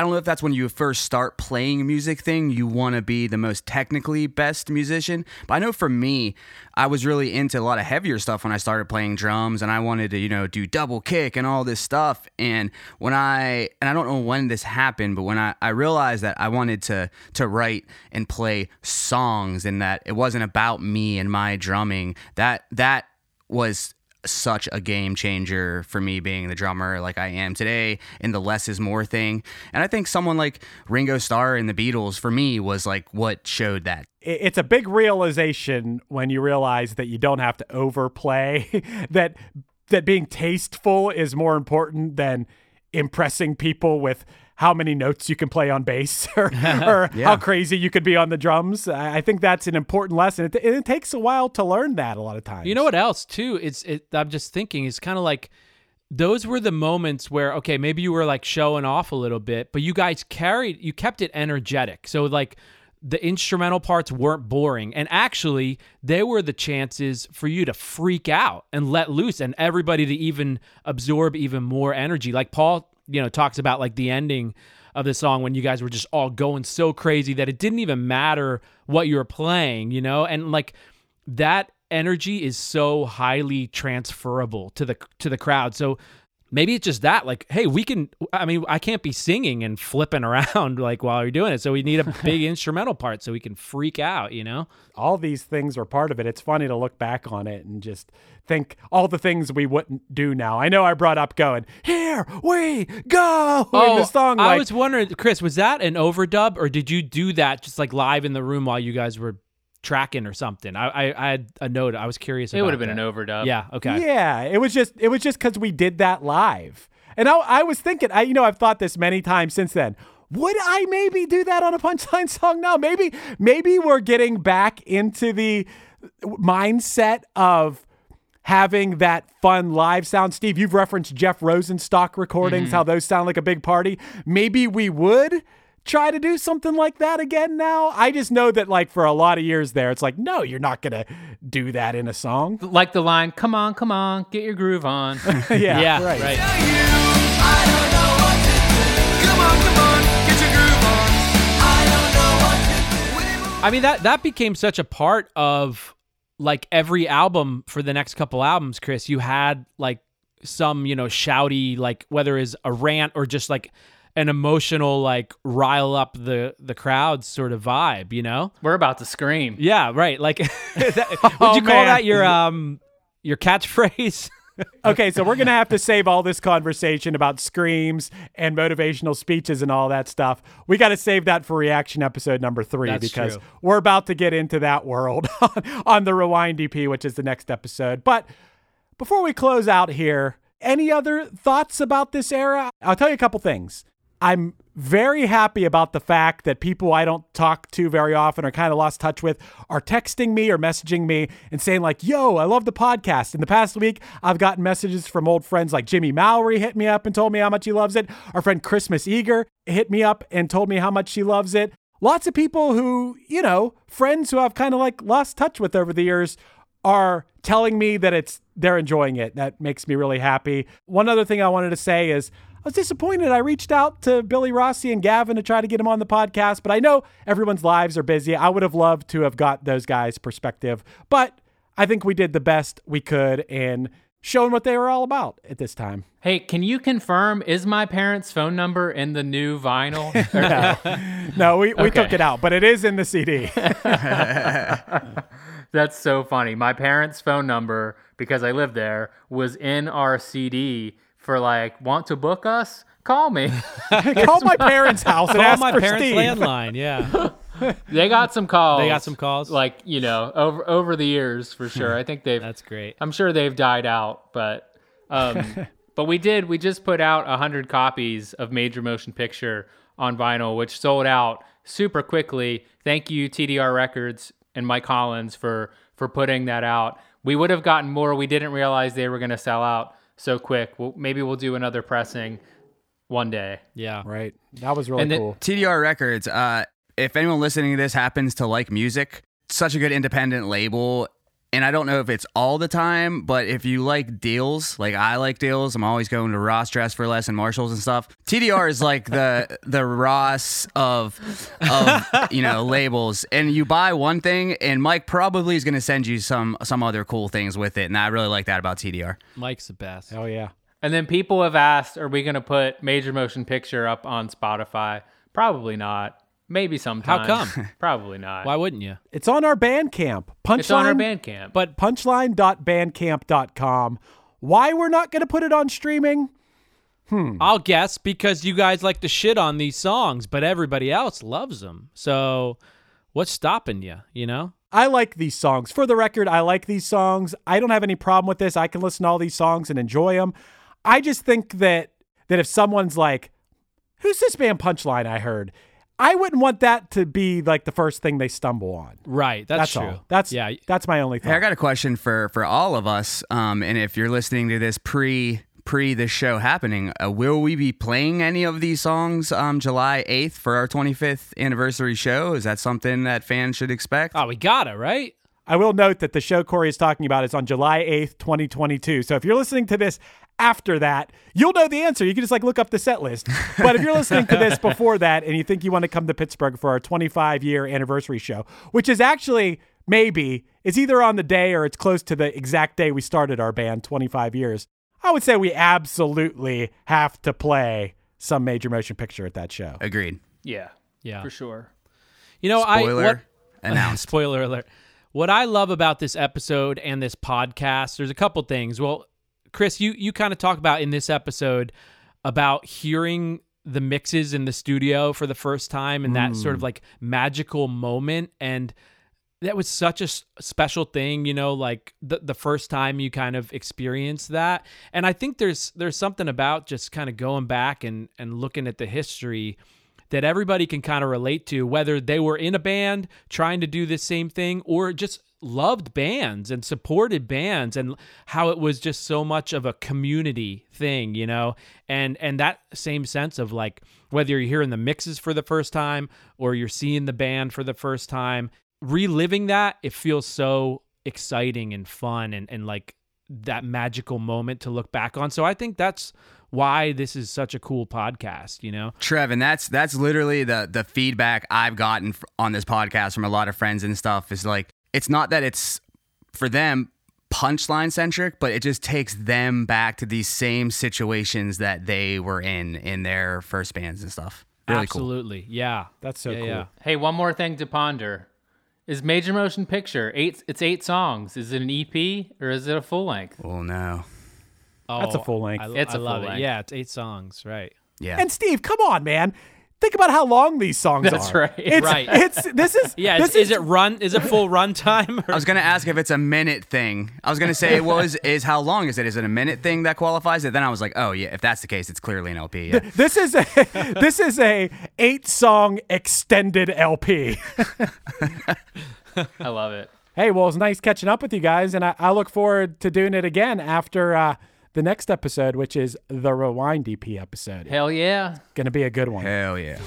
I don't know if that's when you first start playing a music thing, you want to be the most technically best musician. But I know for me, I was really into a lot of heavier stuff when I started playing drums and I wanted to, you know, do double kick and all this stuff. And when I and I don't know when this happened, but when I, I realized that I wanted to to write and play songs and that it wasn't about me and my drumming, that that was such a game changer for me being the drummer like I am today in the less is more thing. And I think someone like Ringo Starr and the Beatles for me was like what showed that. it's a big realization when you realize that you don't have to overplay that that being tasteful is more important than impressing people with how many notes you can play on bass or, or how crazy you could be on the drums. I I think that's an important lesson. It, it takes a while to learn that a lot of times. You know what else too? It's it, I'm just thinking. It's kind of like those were the moments where okay, maybe you were like showing off a little bit, but you guys carried, you kept it energetic. So like the instrumental parts weren't boring, and actually they were the chances for you to freak out and let loose, and everybody to even absorb even more energy. Like Paul, you know, talks about like the ending of the song when you guys were just all going so crazy that it didn't even matter what you were playing, you know, and like that energy is so highly transferable to the to the crowd. So maybe it's just that like hey we can i mean i can't be singing and flipping around like while you're doing it so we need a big instrumental part so we can freak out you know all these things are part of it. It's funny to look back on it and just think all the things we wouldn't do now. I know I brought up going, here we go in the oh, song. Oh, i was wondering chris was that an overdub or did you do that just like live in the room while you guys were tracking or something i i, I had a note i was curious It would have been that. an overdub. yeah okay Yeah, it was just it was just because we did that live, and I, I was thinking, I you know I've thought this many times since then. Would I maybe do that on a punchline song now? Maybe maybe we're getting back into the mindset of having that fun live sound. Steve, you've referenced Jeff Rosenstock recordings, mm-hmm. how those sound like a big party. Maybe we would try to do something like that again now. I just know that like for a lot of years there, it's like, no, you're not gonna do that in a song. Like the line, come on, come on, get your groove on. yeah, yeah right. right I mean that that became such a part of like every album for the next couple albums, Chris. You had like some, you know, shouty like whether it's a rant or just like an emotional like rile up the the crowd sort of vibe, you know? We're about to scream. Yeah, right. Like that, would Oh, you call man. that your um your catchphrase? Okay, so we're gonna have to save all this conversation about screams and motivational speeches and all that stuff. We got to save that for reaction episode number three That's because true. we're about to get into that world on the Rewind EP, which is the next episode. But before we close out here, any other thoughts about this era? I'll tell you a couple things. I'm very happy about the fact that people I don't talk to very often or kind of lost touch with are texting me or messaging me and saying like, "Yo, I love the podcast." In the past week, I've gotten messages from old friends like Jimmy Mowry hit me up and told me how much he loves it. Our friend Christmas Eager hit me up and told me how much she loves it. Lots of people who, you know, friends who I've kind of like lost touch with over the years are telling me that it's they're enjoying it. That makes me really happy. One other thing I wanted to say is I was disappointed. I reached out to Billy Rossi and Gavin to try to get him on the podcast, but I know everyone's lives are busy. I would have loved to have got those guys' perspective, but I think we did the best we could and showing what they were all about at this time. Hey, can you confirm is my parents' phone number in the new vinyl? Or- No, we, we took it out, but it is in the CD. That's so funny. My parents' phone number, because I live there, was in our CD for like, want to book us? Call me. Call my parents' house and Call ask my for parents' Steve. landline. Yeah. they got some calls. They got some calls? Like, you know, over over the years for sure. I think they've That's great. I'm sure they've died out, but um, but we did. We just put out hundred copies of Major Motion Picture on vinyl, which sold out super quickly. Thank you, TDR Records and Mike Collins for for putting that out. We would have gotten more. We didn't realize they were going to sell out so quick. Well, maybe we'll do another pressing one day. Yeah. Right. That was really And then- cool. TDR Records. Uh, if anyone listening to this happens to like music, such a good independent label. And I don't know if it's all the time, but if you like deals, like I like deals, I'm always going to Ross Dress for Less and Marshalls and stuff. TDR is like the the Ross of of you know labels, and you buy one thing, and Mike probably is going to send you some some other cool things with it, and I really like that about TDR. Mike's the best. Oh, yeah. And then people have asked, are we going to put Major Motion Picture up on Spotify? Probably not. Maybe sometime. How come? Probably not. Why wouldn't you? It's on our Bandcamp. Punchline. It's on our Bandcamp. But punchline.bandcamp.com. Why we're not going to put it on streaming? Hmm. I'll guess because you guys like to shit on these songs, but everybody else loves them. So what's stopping you? You know? I like these songs. For the record, I like these songs. I don't have any problem with this. I can listen to all these songs and enjoy them. I just think that that if someone's like, "Who's this band Punchline I heard?" I wouldn't want that to be like the first thing they stumble on. Right. That's, That's true. all. That's yeah. That's my only thought. Hey, I got a question for for all of us. Um, and if you're listening to this pre pre this show happening, uh, will we be playing any of these songs um July 8th for our 25th anniversary show? Is that something that fans should expect? Oh, we gotta right. I will note that the show Cory is talking about is on July 8th, 2022. So if you're listening to this after that, you'll know the answer. You can just like look up the set list. But if you're listening to this before that and you think you want to come to Pittsburgh for our 25 year anniversary show, which is actually maybe it's either on the day or it's close to the exact day we started our band 25 years. I would say we absolutely have to play some major motion picture at that show. Agreed. yeah. Yeah. For sure. You know, I Spoiler announced. Spoiler alert. What I love about this episode and this podcast, there's a couple things. Well, Chris, you you kind of talk about in this episode about hearing the mixes in the studio for the first time and that sort of mm. like magical moment and that was such a s- special thing, you know, like the the first time you kind of experience that. And I think there's there's something about just kind of going back and and looking at the history that everybody can kind of relate to, whether they were in a band trying to do the same thing or just loved bands and supported bands and how it was just so much of a community thing, you know? And and that same sense of like whether you're hearing the mixes for the first time or you're seeing the band for the first time, reliving that, it feels so exciting and fun and, and like that magical moment to look back on. So I think that's why this is such a cool podcast, you know? Trev, and that's that's literally the the feedback I've gotten on this podcast from a lot of friends and stuff is like it's not that it's for them punchline centric, but it just takes them back to these same situations that they were in in their first bands and stuff. Really cool. Absolutely. Yeah. That's so Yeah, cool. yeah. Hey, one more thing to ponder. Is Major Motion Picture eight? It's eight songs. Is it an EP or is it a full length? Oh no. That's a Oh, full length. I, It's I a love full it. length. Yeah, it's eight songs, right? Yeah. And Steve, come on, man. Think about how long these songs are. That's right. It's, Right. It's this is Yeah, This is, is it run? Is it full run time? I was gonna ask if it's a minute thing. I was gonna say, well, is, is how long is it? Is it a minute thing that qualifies it? Then I was like, oh yeah, if that's the case, it's clearly an LP. Yeah. This is a this is a eight song extended LP. I love it. hey, well, it's nice catching up with you guys, and I, I look forward to doing it again after uh, the next episode, which is the Rewind EP episode. Hell yeah. Gonna be a good one. Hell yeah.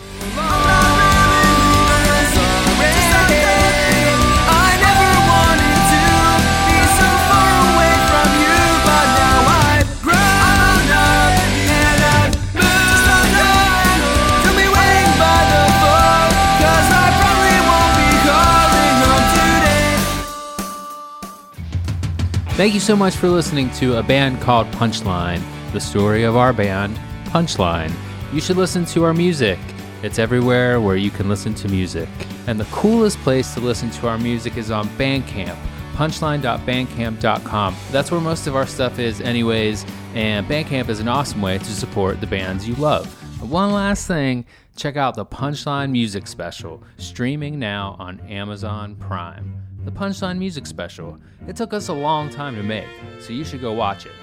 Thank you so much for listening to a band called Punchline, the story of our band, Punchline. You should listen to our music. It's everywhere where you can listen to music. And the coolest place to listen to our music is on Bandcamp, punchline.bandcamp.com. That's where most of our stuff is, anyways, and Bandcamp is an awesome way to support the bands you love. One last thing check out the Punchline Music Special, streaming now on Amazon Prime. The Punchline Music Special. It took us a long time to make, so you should go watch it.